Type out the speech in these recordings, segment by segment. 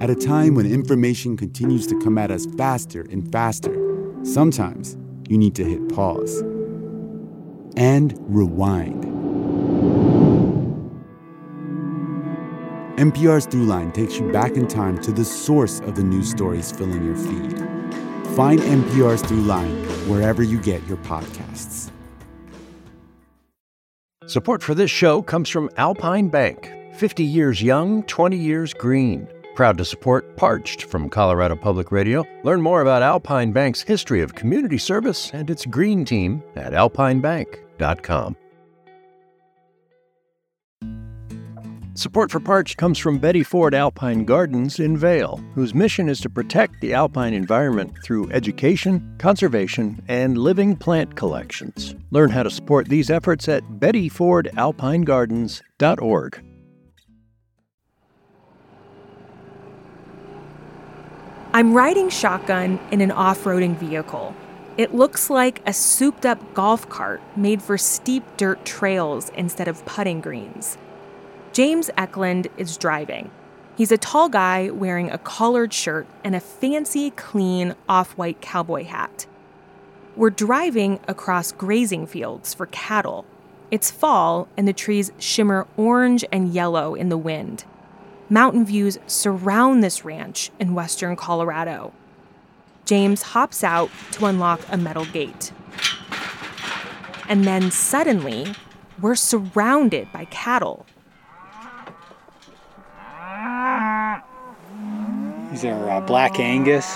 At a time when information continues to come at us faster and faster, sometimes you need to hit pause and rewind. NPR's Throughline takes you back in time to the source of the news stories filling your feed. Find NPR's Throughline wherever you get your podcasts. Support for this show comes from Alpine Bank, 50 years young, 20 years green. Proud to support Parched from Colorado Public Radio. Learn more about Alpine Bank's history of community service and its green team at alpinebank.com. Support for Parched comes from Betty Ford Alpine Gardens in Vail, whose mission is to protect the alpine environment through education, conservation, and living plant collections. Learn how to support these efforts at bettyfordalpinegardens.org. I'm riding shotgun in an off roading vehicle. It looks like a souped up golf cart made for steep dirt trails instead of putting greens. James Eklund is driving. He's a tall guy wearing a collared shirt and a fancy, clean, off white cowboy hat. We're driving across grazing fields for cattle. It's fall, and the trees shimmer orange and yellow in the wind. Mountain views surround this ranch in western Colorado. James hops out to unlock a metal gate. And then suddenly, we're surrounded by cattle. These are uh, black Angus,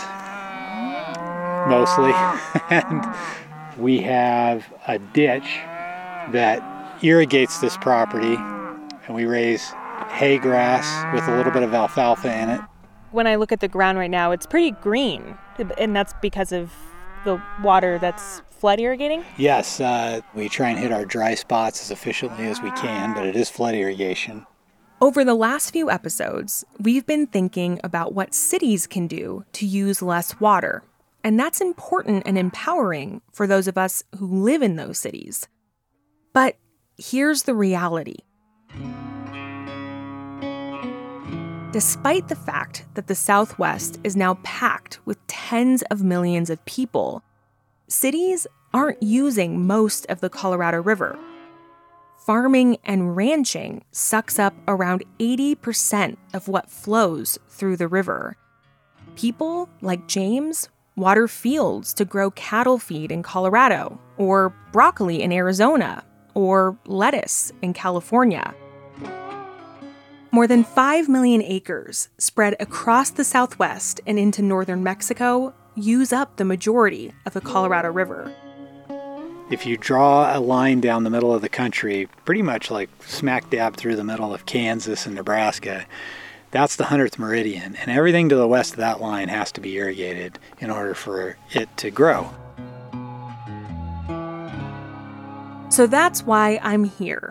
mostly. and we have a ditch that irrigates this property, and we raise hay grass with a little bit of alfalfa in it. When I look at the ground right now, it's pretty green, and that's because of the water that's flood irrigating? Yes, uh, we try and hit our dry spots as efficiently as we can, but it is flood irrigation. Over the last few episodes, we've been thinking about what cities can do to use less water. And that's important and empowering for those of us who live in those cities. But here's the reality. Despite the fact that the Southwest is now packed with tens of millions of people, cities aren't using most of the Colorado River farming and ranching sucks up around 80% of what flows through the river. People, like James, water fields to grow cattle feed in Colorado, or broccoli in Arizona, or lettuce in California. More than 5 million acres spread across the southwest and into northern Mexico use up the majority of the Colorado River if you draw a line down the middle of the country, pretty much like smack dab through the middle of Kansas and Nebraska, that's the 100th meridian. And everything to the west of that line has to be irrigated in order for it to grow. So that's why I'm here.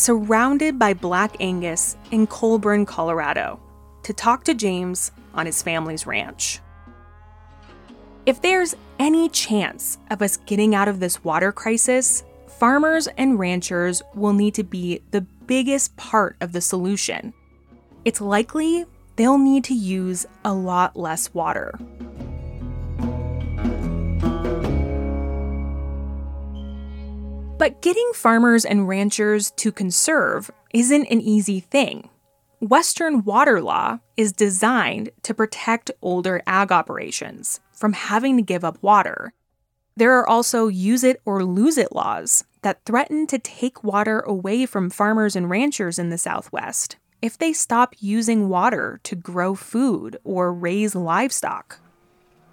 Surrounded by Black Angus in Collbran, Colorado, to talk to James on his family's ranch. If there's any chance of us getting out of this water crisis, farmers and ranchers will need to be the biggest part of the solution. It's likely they'll need to use a lot less water. But getting farmers and ranchers to conserve isn't an easy thing. Western water law is designed to protect older ag operations from having to give up water. There are also use it or lose it laws that threaten to take water away from farmers and ranchers in the Southwest if they stop using water to grow food or raise livestock.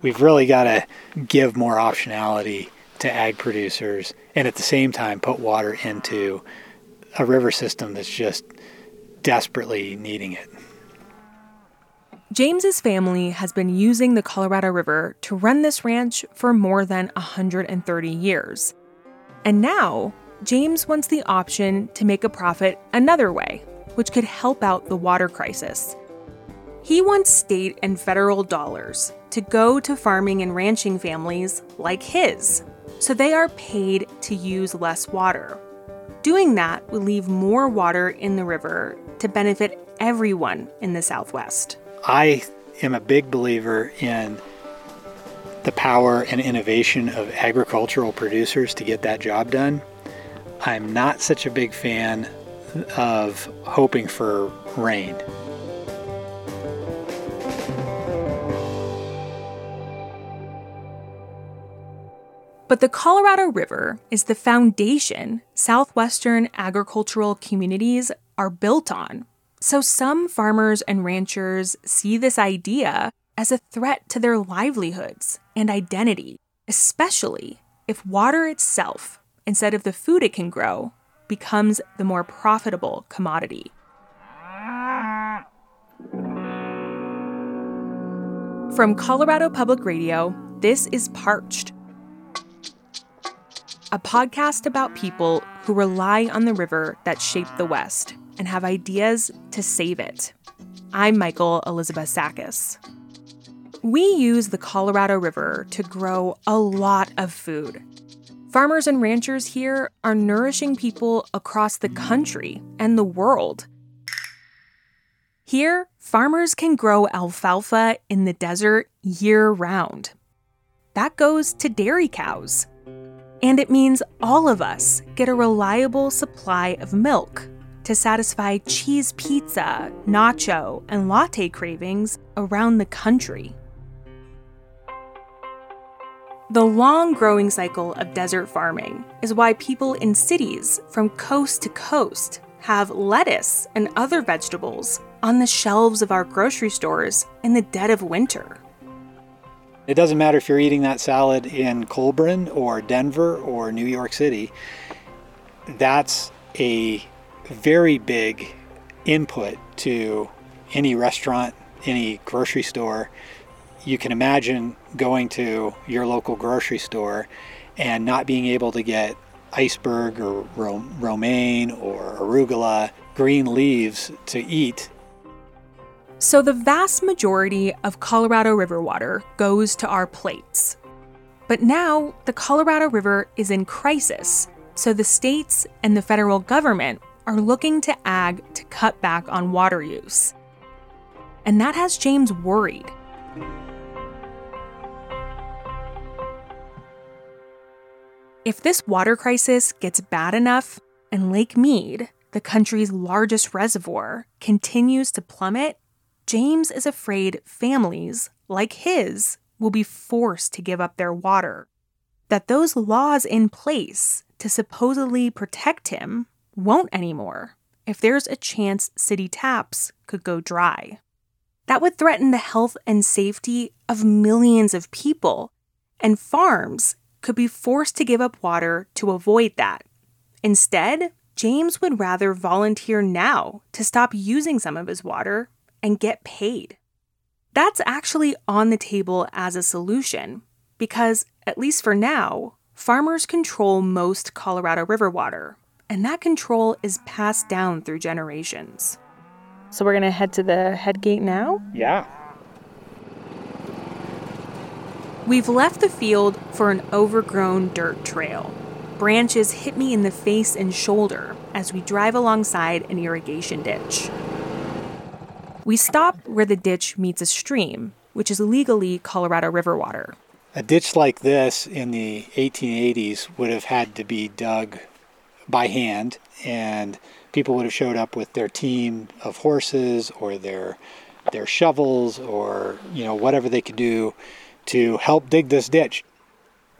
We've really got to give more optionality to ag producers and at the same time put water into a river system that's just desperately needing it. James's family has been using the Colorado River to run this ranch for more than 130 years. And now, James wants the option to make a profit another way, which could help out the water crisis. He wants state and federal dollars to go to farming and ranching families like his, so they are paid to use less water. Doing that would leave more water in the river to benefit everyone in the Southwest. I am a big believer in the power and innovation of agricultural producers to get that job done. I'm not such a big fan of hoping for rain. But the Colorado River is the foundation southwestern agricultural communities are built on. So some farmers and ranchers see this idea as a threat to their livelihoods and identity, especially if water itself, instead of the food it can grow, becomes the more profitable commodity. From Colorado Public Radio, this is Parched a podcast about people who rely on the river that shaped the West and have ideas to save it. I'm Michael Elizabeth Sakas. We use the Colorado River to grow a lot of food. Farmers and ranchers here are nourishing people across the country and the world. Here, farmers can grow alfalfa in the desert year round. That goes to dairy cows. And it means all of us get a reliable supply of milk to satisfy cheese pizza, nacho, and latte cravings around the country. The long growing cycle of desert farming is why people in cities from coast to coast have lettuce and other vegetables on the shelves of our grocery stores in the dead of winter. It doesn't matter if you're eating that salad in Collbran or Denver or New York City. That's a very big input to any restaurant, any grocery store. You can imagine going to your local grocery store and not being able to get iceberg or romaine or arugula, green leaves to eat so, the vast majority of Colorado River water goes to our plates. But now, the Colorado River is in crisis, so the states and the federal government are looking to ag to cut back on water use. And that has James worried. If this water crisis gets bad enough and Lake Mead, the country's largest reservoir, continues to plummet, James is afraid families, like his, will be forced to give up their water. That those laws in place to supposedly protect him won't anymore if there's a chance city taps could go dry. That would threaten the health and safety of millions of people, and farms could be forced to give up water to avoid that. Instead, James would rather volunteer now to stop using some of his water and get paid. That's actually on the table as a solution because, at least for now, farmers control most Colorado River water, and that control is passed down through generations. So, we're going to head to the head gate now? Yeah. We've left the field for an overgrown dirt trail. Branches hit me in the face and shoulder as we drive alongside an irrigation ditch. We stop where the ditch meets a stream, which is legally Colorado River water. A ditch like this in the 1880s would have had to be dug by hand, and people would have showed up with their team of horses or their their shovels or you know whatever they could do to help dig this ditch.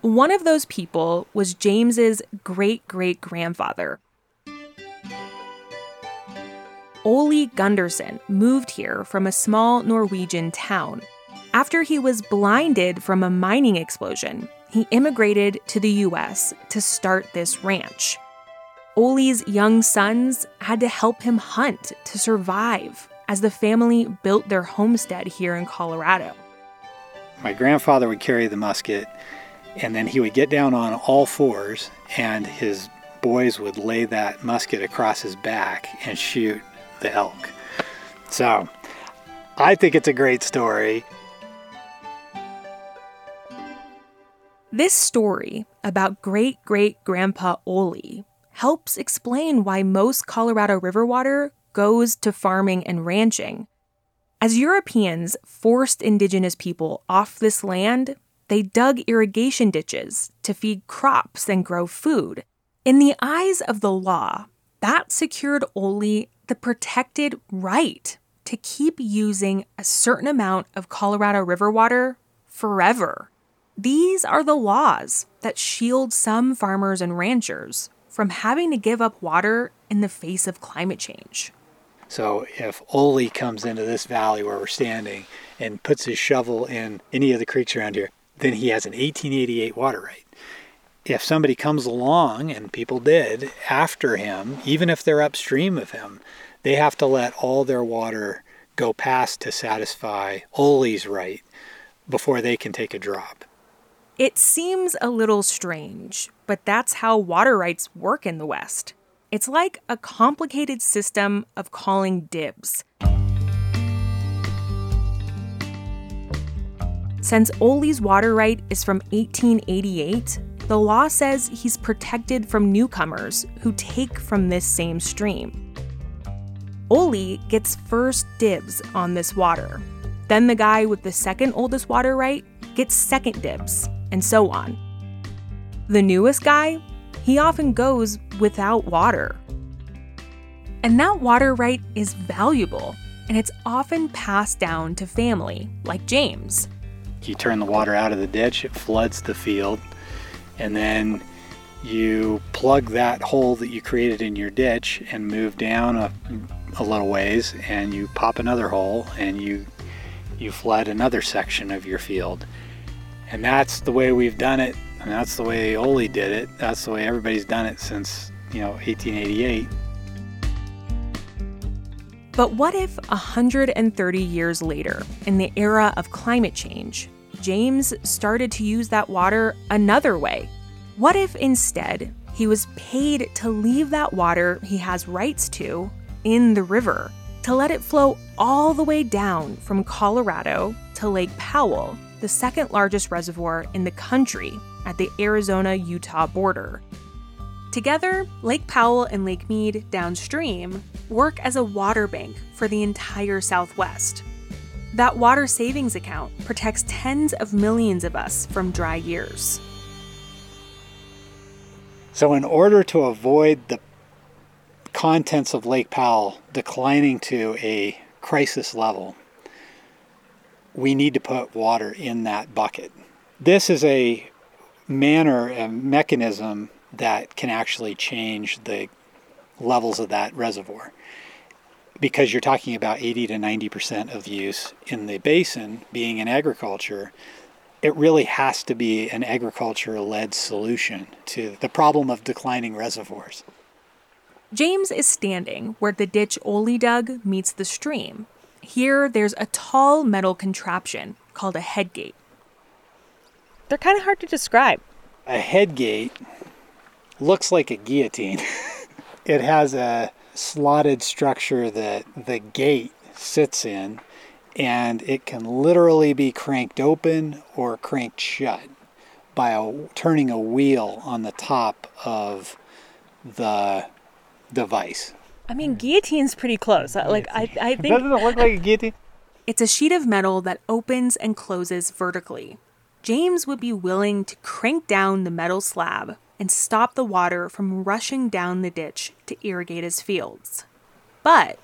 One of those people was James's great great grandfather, Ole Gunderson moved here from a small Norwegian town. After he was blinded from a mining explosion, he immigrated to the US to start this ranch. Ole's young sons had to help him hunt to survive as the family built their homestead here in Colorado. My grandfather would carry the musket, and then he would get down on all fours, and his boys would lay that musket across his back and shoot the elk. So I think it's a great story. This story about great great grandpa Ole helps explain why most Colorado River water goes to farming and ranching. As Europeans forced indigenous people off this land, they dug irrigation ditches to feed crops and grow food. In the eyes of the law, that secured Ole the protected right to keep using a certain amount of Colorado River water forever. These are the laws that shield some farmers and ranchers from having to give up water in the face of climate change. So if Ole comes into this valley where we're standing and puts his shovel in any of the creeks around here, then he has an 1888 water right. If somebody comes along, and people did, after him, even if they're upstream of him, they have to let all their water go past to satisfy Ole's right before they can take a drop. It seems a little strange, but that's how water rights work in the West. It's like a complicated system of calling dibs. Since Ole's water right is from 1888, the law says he's protected from newcomers who take from this same stream. Ole gets first dibs on this water. Then the guy with the second oldest water right gets second dibs, and so on. The newest guy, he often goes without water. And that water right is valuable, and it's often passed down to family, like James. You turn the water out of the ditch, it floods the field, and then you plug that hole that you created in your ditch and move down a, a little ways, and you pop another hole and you you flood another section of your field. And that's the way we've done it, and that's the way Ole did it. That's the way everybody's done it since, you know, 1888. But what if 130 years later, in the era of climate change, James started to use that water another way? What if instead he was paid to leave that water he has rights to in the river, to let it flow all the way down from Colorado to Lake Powell, the second largest reservoir in the country at the Arizona Utah border? Together, Lake Powell and Lake Mead downstream work as a water bank for the entire Southwest. That water savings account protects tens of millions of us from dry years. So, in order to avoid the contents of Lake Powell declining to a crisis level, we need to put water in that bucket. This is a manner, a mechanism that can actually change the levels of that reservoir. Because you're talking about 80 to 90% of use in the basin being in agriculture, it really has to be an agriculture led solution to the problem of declining reservoirs. James is standing where the ditch Ole dug meets the stream. Here, there's a tall metal contraption called a headgate. They're kind of hard to describe. A headgate looks like a guillotine. it has a slotted structure that the gate sits in, and it can literally be cranked open or cranked shut by a, turning a wheel on the top of the device. I mean, guillotine's pretty close. Like I, I think doesn't it look like a guillotine? It's a sheet of metal that opens and closes vertically. James would be willing to crank down the metal slab and stop the water from rushing down the ditch to irrigate his fields. But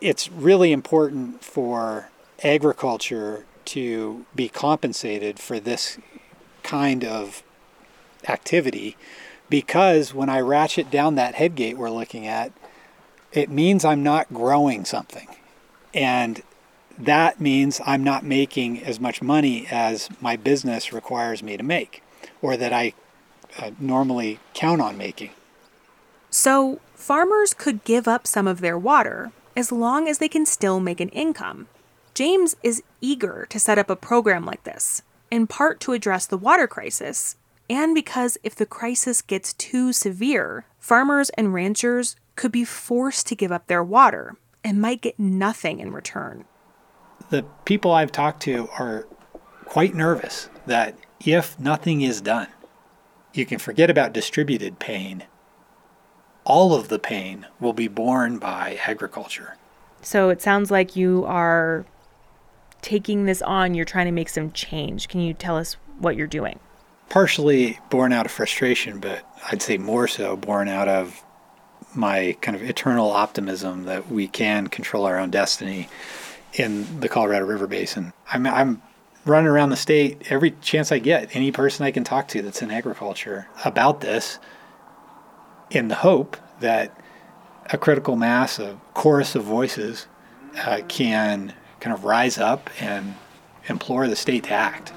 it's really important for agriculture to be compensated for this kind of activity because when I ratchet down that headgate we're looking at, it means I'm not growing something. And that means I'm not making as much money as my business requires me to make or that I uh, normally count on making. So, farmers could give up some of their water as long as they can still make an income. James is eager to set up a program like this, in part to address the water crisis, and because if the crisis gets too severe, farmers and ranchers could be forced to give up their water and might get nothing in return. The people I've talked to are quite nervous that if nothing is done, you can forget about distributed pain. All of the pain will be borne by agriculture. So it sounds like you are taking this on, you're trying to make some change. Can you tell us what you're doing? Partially born out of frustration, but I'd say more so born out of my kind of eternal optimism that we can control our own destiny in the Colorado River Basin. I'm, I'm running around the state every chance I get, any person I can talk to that's in agriculture about this, in the hope that a critical mass, a chorus of voices, uh, can kind of rise up and implore the state to act.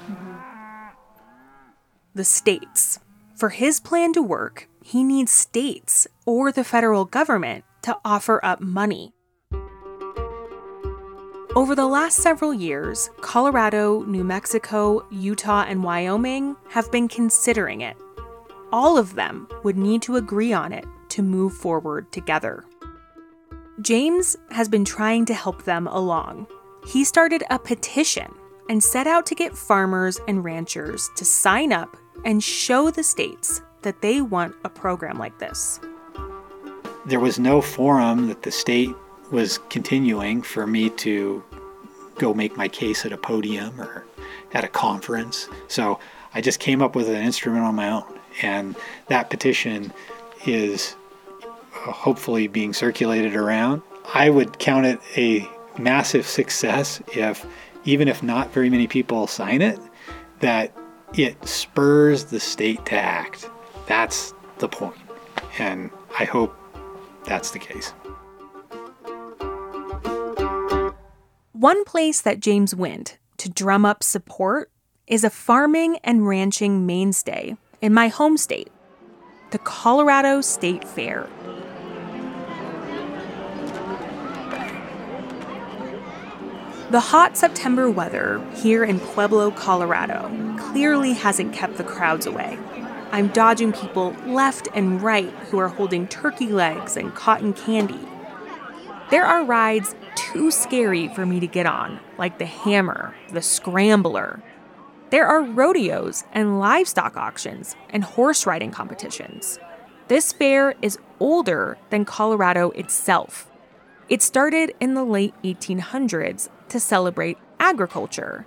The states. For his plan to work, he needs states or the federal government to offer up money. Over the last several years, Colorado, New Mexico, Utah, and Wyoming have been considering it. All of them would need to agree on it to move forward together. James has been trying to help them along. He started a petition and set out to get farmers and ranchers to sign up and show the states that they want a program like this. There was no forum that the state was continuing for me to go make my case at a podium or at a conference. So I just came up with an instrument on my own. And that petition is uh, hopefully being circulated around. I would count it a massive success if, even if not very many people sign it, that it spurs the state to act. That's the point. And I hope that's the case. One place that James went to drum up support is a farming and ranching mainstay in my home state, the Colorado State Fair. The hot September weather here in Pueblo, Colorado, clearly hasn't kept the crowds away. I'm dodging people left and right who are holding turkey legs and cotton candy. There are rides too scary for me to get on, like the Hammer, the Scrambler. There are rodeos and livestock auctions and horse riding competitions. This fair is older than Colorado itself. It started in the late 1800s to celebrate agriculture.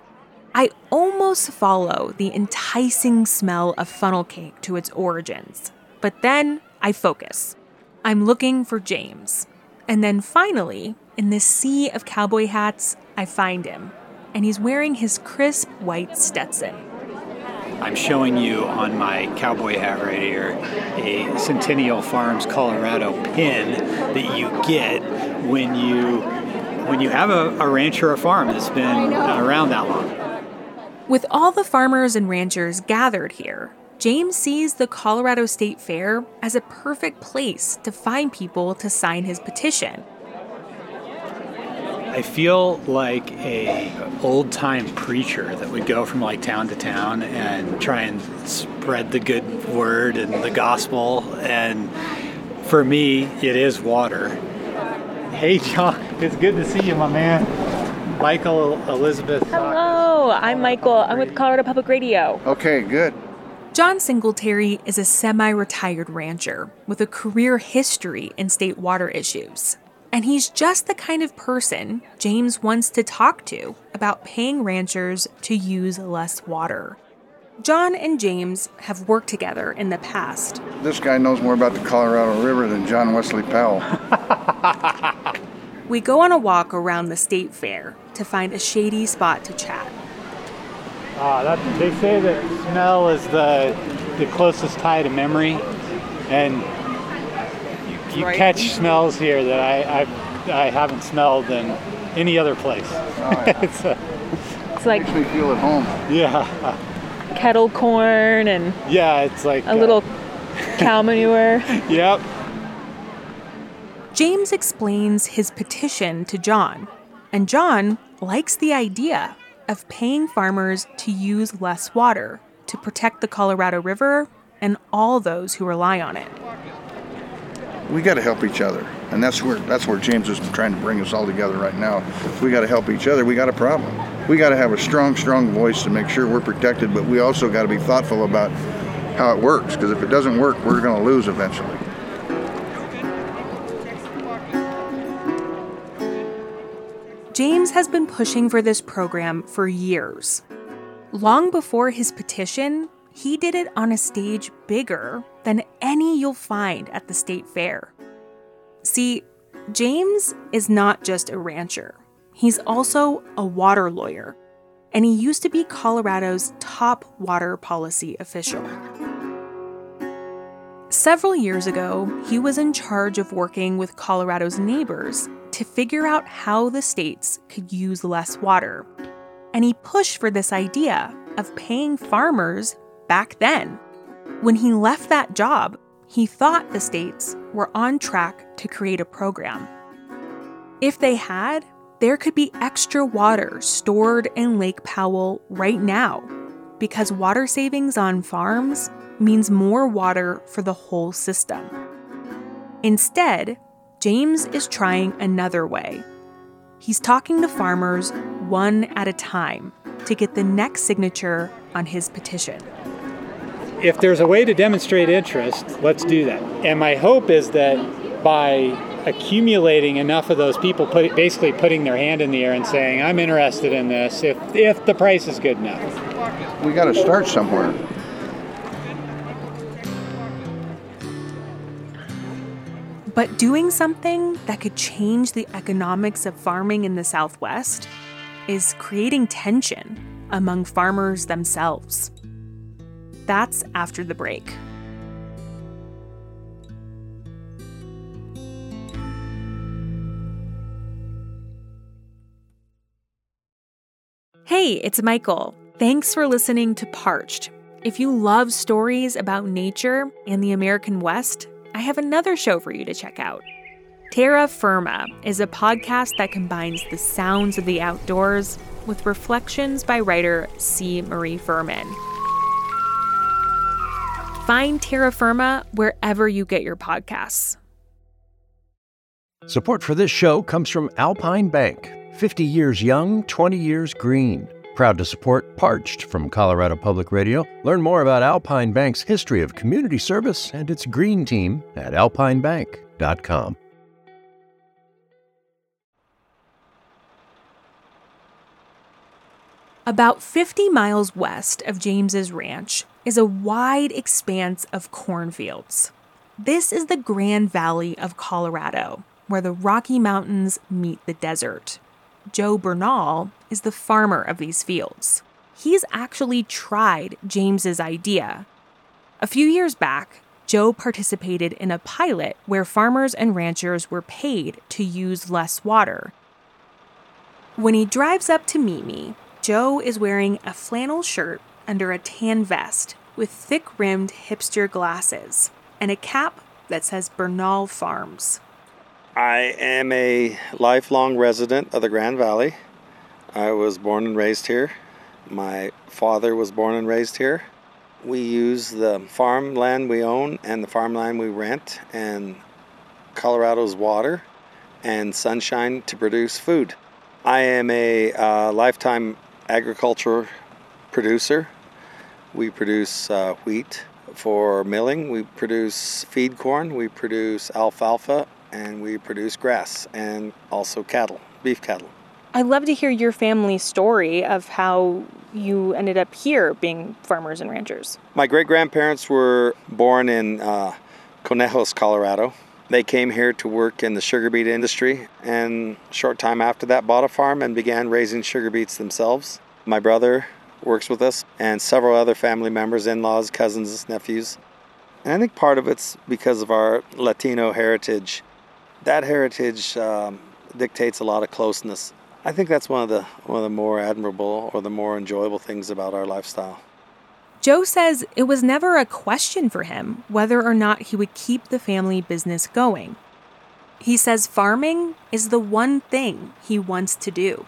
I almost follow the enticing smell of funnel cake to its origins, but then I focus. I'm looking for James. And then finally, in this sea of cowboy hats, I find him, and he's wearing his crisp white Stetson. I'm showing you on my cowboy hat right here a Centennial Farms Colorado pin that you get when you when you have a, a ranch or a farm that's been around that long. With all the farmers and ranchers gathered here, James sees the Colorado State Fair as a perfect place to find people to sign his petition. I feel like a old time preacher that would go from like town to town and try and spread the good word and the gospel. And for me, it is water. Hey, John, it's good to see you, my man. Michael Elizabeth. Hello, I'm Michael. I'm with Colorado Public Radio. Okay, good. John Singletary is a semi retired rancher with a career history in state water issues. And he's just the kind of person James wants to talk to about paying ranchers to use less water. John and James have worked together in the past. This guy knows more about the Colorado River than John Wesley Powell. We go on a walk around the state fair to find a shady spot to chat. Uh, that, they say that smell is the, the closest tie to memory. And you, you catch smells here that I, I've, I haven't smelled in any other place. it's, uh, It's like Makes me feel at home. yeah. kettle corn and Yeah, it's like a little cow manure. Yep. James explains his petition to John, and John likes the idea of paying farmers to use less water to protect the Colorado River and all those who rely on it. We got to help each other, and that's where that's where James is trying to bring us all together right now. We got to help each other. We got a problem. We got to have a strong, strong voice to make sure we're protected, but we also got to be thoughtful about how it works. Because if it doesn't work, we're going to lose eventually. James has been pushing for this program for years. Long before his petition, he did it on a stage bigger than any you'll find at the state fair. See, James is not just a rancher, he's also a water lawyer, and he used to be Colorado's top water policy official. Several years ago, he was in charge of working with Colorado's neighbors to figure out how the states could use less water. And he pushed for this idea of paying farmers back then. When he left that job, he thought the states were on track to create a program. If they had, there could be extra water stored in Lake Powell right now, because water savings on farms means more water for the whole system. Instead, James is trying another way. He's talking to farmers one at a time to get the next signature on his petition. If there's a way to demonstrate interest, let's do that. And my hope is that by accumulating enough of those people put, basically putting their hand in the air and saying, I'm interested in this, if, if the price is good enough. We got to start somewhere. But doing something that could change the economics of farming in the Southwest is creating tension among farmers themselves. That's after the break. Hey, it's Michael. Thanks for listening to Parched. If you love stories about nature and the American West, I have another show for you to check out. Terra Firma is a podcast that combines the sounds of the outdoors with reflections by writer C. Marie Fuhrman. Find Terra Firma wherever you get your podcasts. Support for this show comes from Alpine Bank, 50 years young, 20 years green. Proud to support Parched from Colorado Public Radio. Learn more about Alpine Bank's history of community service and its green team at alpinebank.com. About 50 miles west of James's ranch is a wide expanse of cornfields. This is the Grand Valley of Colorado, where the Rocky Mountains meet the desert. Joe Bernal is the farmer of these fields. He's actually tried James's idea. A few years back, Joe participated in a pilot where farmers and ranchers were paid to use less water. When he drives up to meet me, Joe is wearing a flannel shirt under a tan vest with thick rimmed hipster glasses and a cap that says Bernal Farms. I am a lifelong resident of the Grand Valley. I was born and raised here. My father was born and raised here. We use the farmland we own and the farmland we rent and Colorado's water and sunshine to produce food. I am a uh, lifetime agriculture producer. We produce uh, wheat for milling, we produce feed corn, we produce alfalfa, and we produce grass and also cattle, beef cattle. I'd love to hear your family story of how you ended up here being farmers and ranchers. My great grandparents were born in uh, Conejos, Colorado. They came here to work in the sugar beet industry and short time after that bought a farm and began raising sugar beets themselves. My brother works with us and several other family members, in-laws, cousins, nephews. And I think part of it's because of our Latino heritage. That heritage um, dictates a lot of closeness. I think that's one of the one of the more admirable or the more enjoyable things about our lifestyle. Joe says it was never a question for him whether or not he would keep the family business going. He says farming is the one thing he wants to do.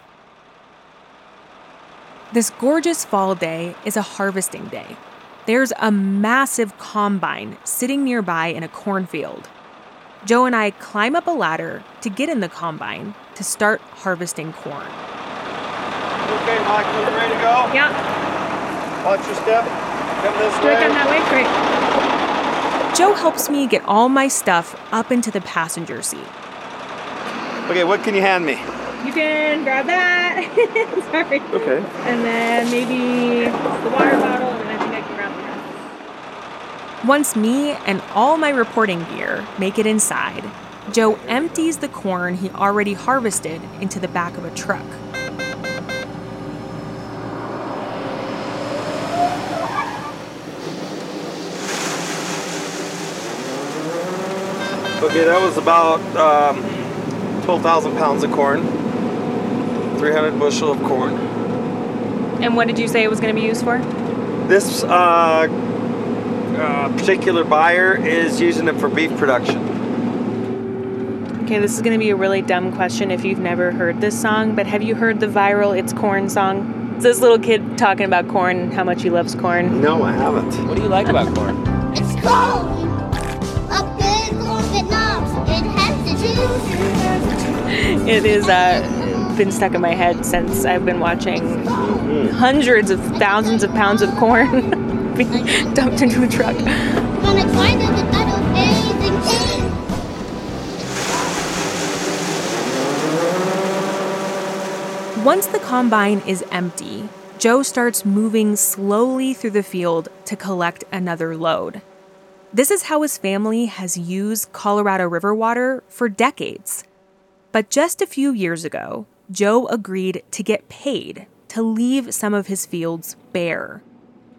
This gorgeous fall day is a harvesting day. There's a massive combine sitting nearby in a cornfield. Joe and I climb up a ladder to get in the combine to start harvesting corn. Okay, Mike, you ready to go? Yeah, Watch your step. Come this do it down that way. Great. Joe helps me get all my stuff up into the passenger seat. Okay, what can you hand me? You can grab that. Sorry. Okay. And then maybe the water bottle, and I think I can grab the rest. Once me and all my reporting gear make it inside, Joe empties the corn he already harvested into the back of a truck. Okay, that was about um, 12,000 pounds of corn, 300 bushel of corn. And what did you say it was going to be used for? This uh, uh, particular buyer is using it for beef production. Okay, this is going to be a really dumb question if you've never heard this song, but have you heard the viral It's Corn song? It's this little kid talking about corn and how much he loves corn. No, I haven't. What do you like about corn? It's cold. Up good corn Vietnam. It has the juice. It is uh, been stuck in my head since I've been watching hundreds of thousands of pounds of corn being dumped into a truck. Gonna climb in the metal amazing king. Once the combine is empty, Joe starts moving slowly through the field to collect another load. This is how his family has used Colorado River water for decades. But just a few years ago, Joe agreed to get paid to leave some of his fields bare.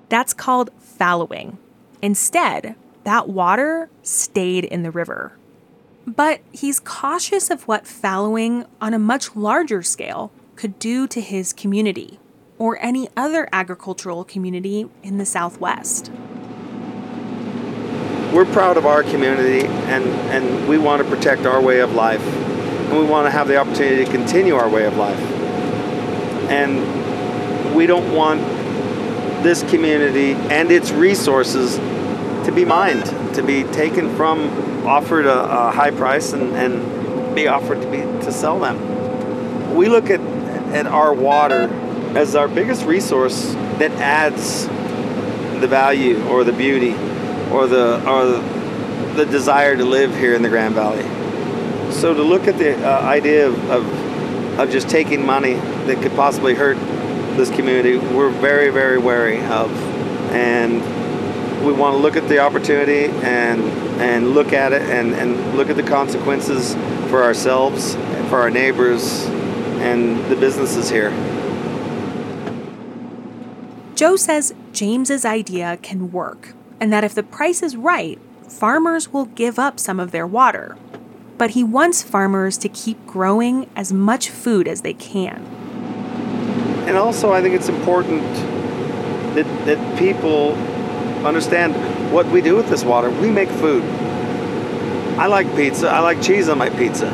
That's called fallowing. Instead, that water stayed in the river. But he's cautious of what fallowing on a much larger scale could do to his community or any other agricultural community in the Southwest. We're proud of our community and, and we want to protect our way of life. And we want to have the opportunity to continue our way of life. And we don't want this community and its resources to be mined, to be taken from, offered a, a high price and, and be offered to be to sell them. We look at, at our water as our biggest resource that adds the value or the beauty or the or the, desire to live here in the Grand Valley. So to look at the uh, idea of, of of just taking money that could possibly hurt this community, we're very very wary of, and we want to look at the opportunity and and look at it and, and look at the consequences for ourselves, for our neighbors, and the businesses here. Joe says James's idea can work, and that if the price is right, farmers will give up some of their water. But he wants farmers to keep growing as much food as they can. And also, I think it's important that, that people understand what we do with this water. We make food. I like pizza. I like cheese on my pizza.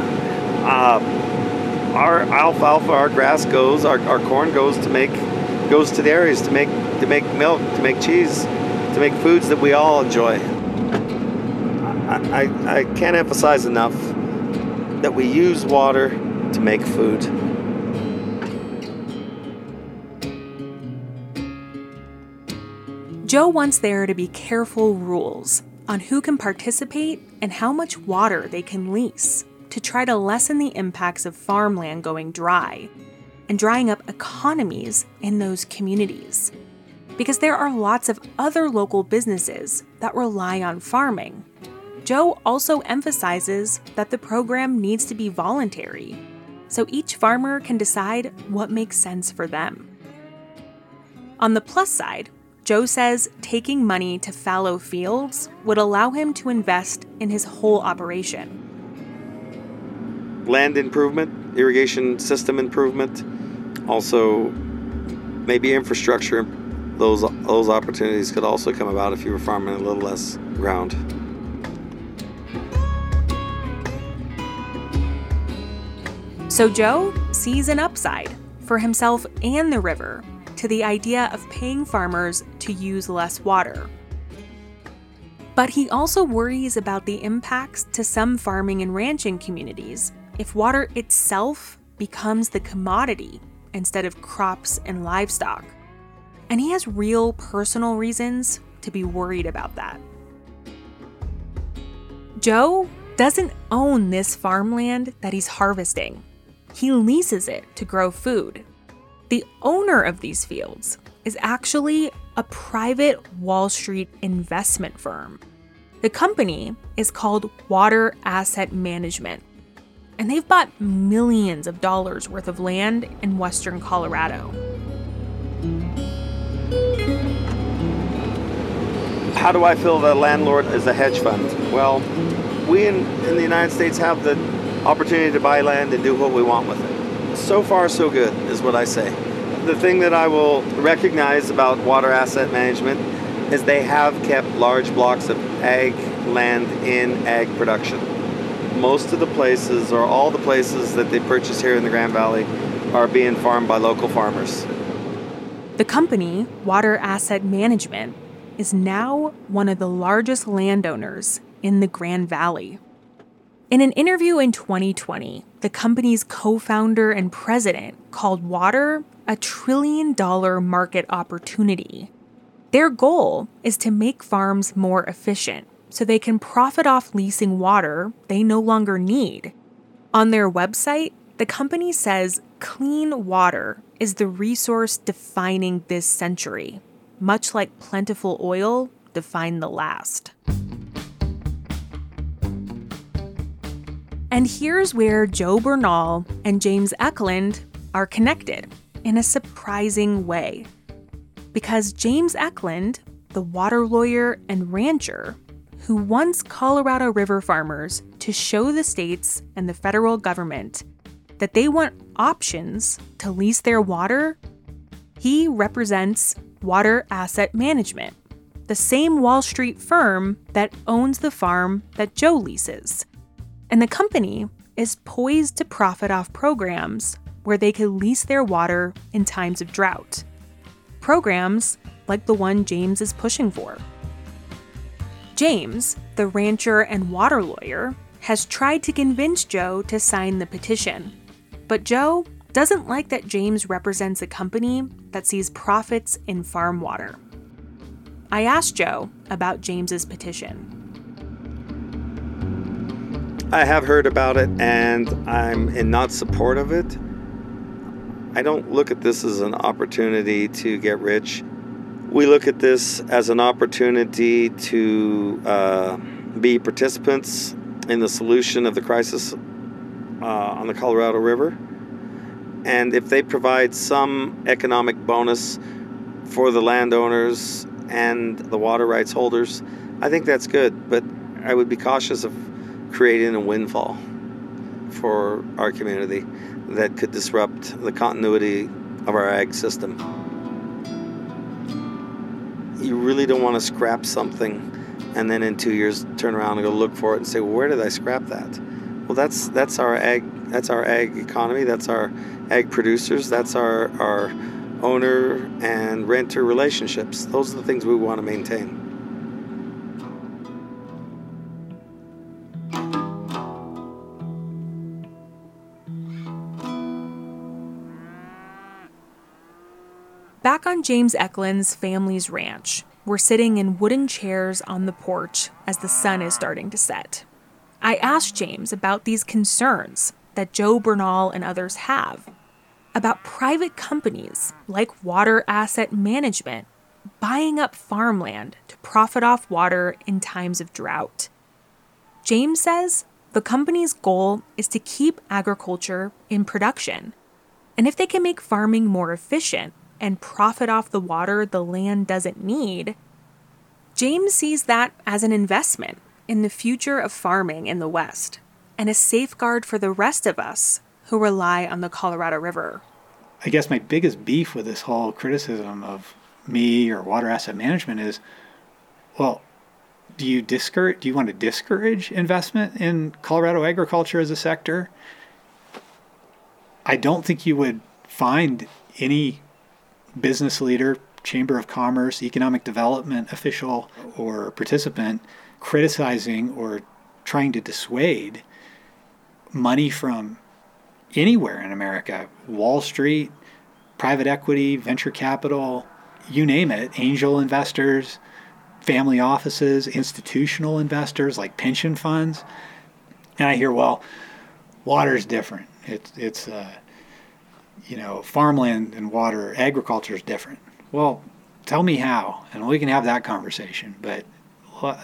Uh, our alfalfa, our grass goes, our, our corn goes to make goes to areas to make to make milk, to make cheese, to make foods that we all enjoy. I, I, I can't emphasize enough that we use water to make food. Joe wants there to be careful rules on who can participate and how much water they can lease to try to lessen the impacts of farmland going dry and drying up economies in those communities. Because there are lots of other local businesses that rely on farming. Joe also emphasizes that the program needs to be voluntary, so each farmer can decide what makes sense for them. On the plus side, Joe says taking money to fallow fields would allow him to invest in his whole operation. Land improvement, irrigation system improvement, also maybe infrastructure. Those those opportunities could also come about if you were farming a little less ground. So Joe sees an upside for himself and the river to the idea of paying farmers to use less water. But he also worries about the impacts to some farming and ranching communities if water itself becomes the commodity instead of crops and livestock. And he has real personal reasons to be worried about that. Joe doesn't own this farmland that he's harvesting. he leases it to grow food. The owner of these fields is actually a private Wall Street investment firm. The company is called Water Asset Management, and they've bought millions of dollars worth of land in western Colorado. How do I feel that landlord is a hedge fund? Well, we in, in the United States have the opportunity to buy land and do what we want with it. So far, so good, is what I say. The thing that I will recognize about water asset management is they have kept large blocks of ag land in ag production. Most of the places, or all the places that they purchase here in the Grand Valley, are being farmed by local farmers. The company, Water Asset Management, is now one of the largest landowners in the Grand Valley. In an interview in 2020, the company's co founder and president called water a trillion dollar market opportunity. Their goal is to make farms more efficient so they can profit off leasing water they no longer need. On their website, the company says clean water is the resource defining this century, much like plentiful oil defined the last. And here's where Joe Bernal and James Eklund are connected in a surprising way. Because James Eklund, the water lawyer and rancher who wants Colorado River farmers to show the states and the federal government that they want options to lease their water, he represents Water Asset Management, the same Wall Street firm that owns the farm that Joe leases. And the company is poised to profit off programs where they could lease their water in times of drought. Programs like the one James is pushing for. James, the rancher and water lawyer, has tried to convince Joe to sign the petition. But Joe doesn't like that James represents a company that sees profits in farm water. I asked Joe about James's petition. I have heard about it and I'm in not support of it. I don't look at this as an opportunity to get rich. We look at this as an opportunity to uh, be participants in the solution of the crisis uh, on the Colorado River. And if they provide some economic bonus for the landowners and the water rights holders, I think that's good. But I would be cautious of creating a windfall for our community that could disrupt the continuity of our ag system. You really don't want to scrap something and then in two years turn around and go look for it and say, well, where did I scrap that? Well, that's that's our ag that's our ag economy. That's our ag producers. That's our our owner and renter relationships. Those are the things we want to maintain. Back on James Eklund's family's ranch, we're sitting in wooden chairs on the porch as the sun is starting to set. I asked James about these concerns that Joe Bernal and others have about private companies like Water Asset Management buying up farmland to profit off water in times of drought. James says the company's goal is to keep agriculture in production. And if they can make farming more efficient, and profit off the water the land doesn't need, James sees that as an investment in the future of farming in the West and a safeguard for the rest of us who rely on the Colorado River. I guess my biggest beef with this whole criticism of me or water asset management is well, do you discourage do you want to discourage investment in Colorado agriculture as a sector? I don't think you would find any business leader, chamber of commerce, economic development official, or participant criticizing or trying to dissuade money from anywhere in America Wall Street, private equity, venture capital, you name it, angel investors, family offices, institutional investors like pension funds. And I hear, well, water is different. It's it's uh, you know farmland and water agriculture is different. Well, tell me how, and we can have that conversation. But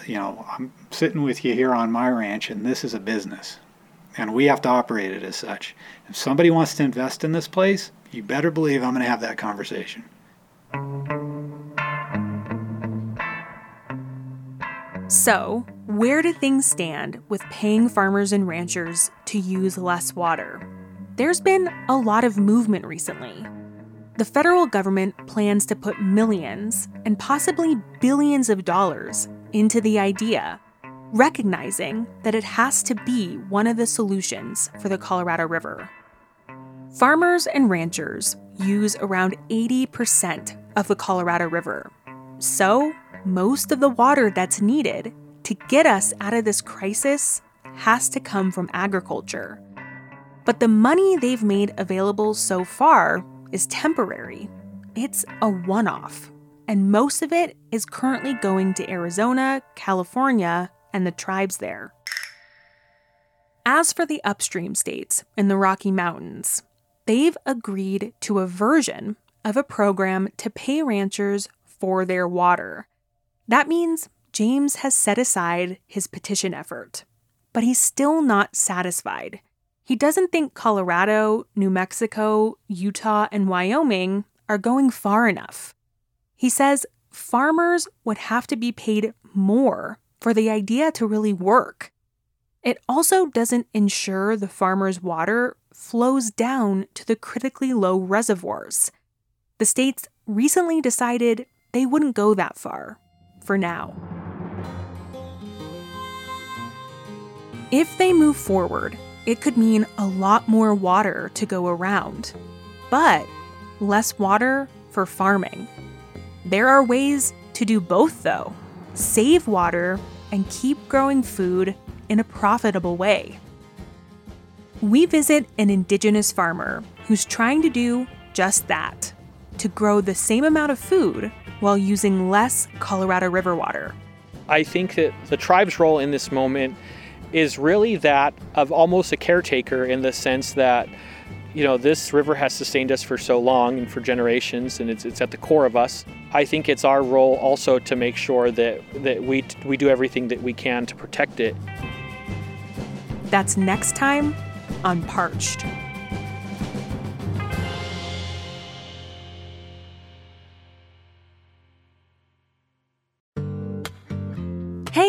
you know, I'm sitting with you here on my ranch, and this is a business, and we have to operate it as such. If somebody wants to invest in this place, you better believe I'm going to have that conversation. So, where do things stand with paying farmers and ranchers to use less water? There's been a lot of movement recently. The federal government plans to put millions and possibly billions of dollars into the idea, recognizing that it has to be one of the solutions for the Colorado River. Farmers and ranchers use around 80% of the Colorado River. So, most of the water that's needed to get us out of this crisis has to come from agriculture. But the money they've made available so far is temporary. It's a one off, and most of it is currently going to Arizona, California, and the tribes there. As for the upstream states in the Rocky Mountains, they've agreed to a version of a program to pay ranchers for their water. That means James has set aside his petition effort, but he's still not satisfied. He doesn't think Colorado, New Mexico, Utah, and Wyoming are going far enough. He says farmers would have to be paid more for the idea to really work. It also doesn't ensure the farmer's water flows down to the critically low reservoirs. The states recently decided they wouldn't go that far for now. If they move forward, it could mean a lot more water to go around, but less water for farming. There are ways to do both, though save water and keep growing food in a profitable way. We visit an indigenous farmer who's trying to do just that to grow the same amount of food while using less Colorado River water. I think that the tribe's role in this moment is really that of almost a caretaker in the sense that you know this river has sustained us for so long and for generations and it's, it's at the core of us. I think it's our role also to make sure that that we we do everything that we can to protect it. That's next time on parched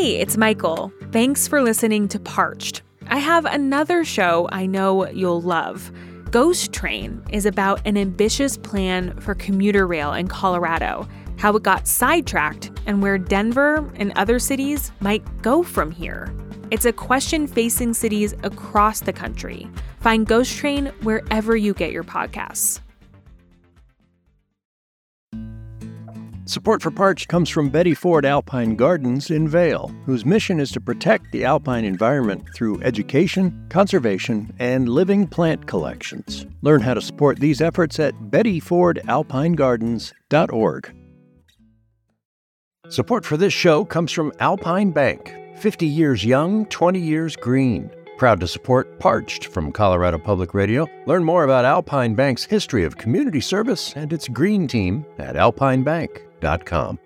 Hey, it's Michael. Thanks for listening to Parched. I have another show I know you'll love. Ghost Train is about an ambitious plan for commuter rail in Colorado, how it got sidetracked, and where Denver and other cities might go from here. It's a question facing cities across the country. Find Ghost Train wherever you get your podcasts. Support for Parched comes from Betty Ford Alpine Gardens in Vail, whose mission is to protect the alpine environment through education, conservation, and living plant collections. Learn how to support these efforts at bettyfordalpinegardens.org. Support for this show comes from Alpine Bank, 50 years young, 20 years green. Proud to support Parched from Colorado Public Radio. Learn more about Alpine Bank's history of community service and its green team at alpinebank.com.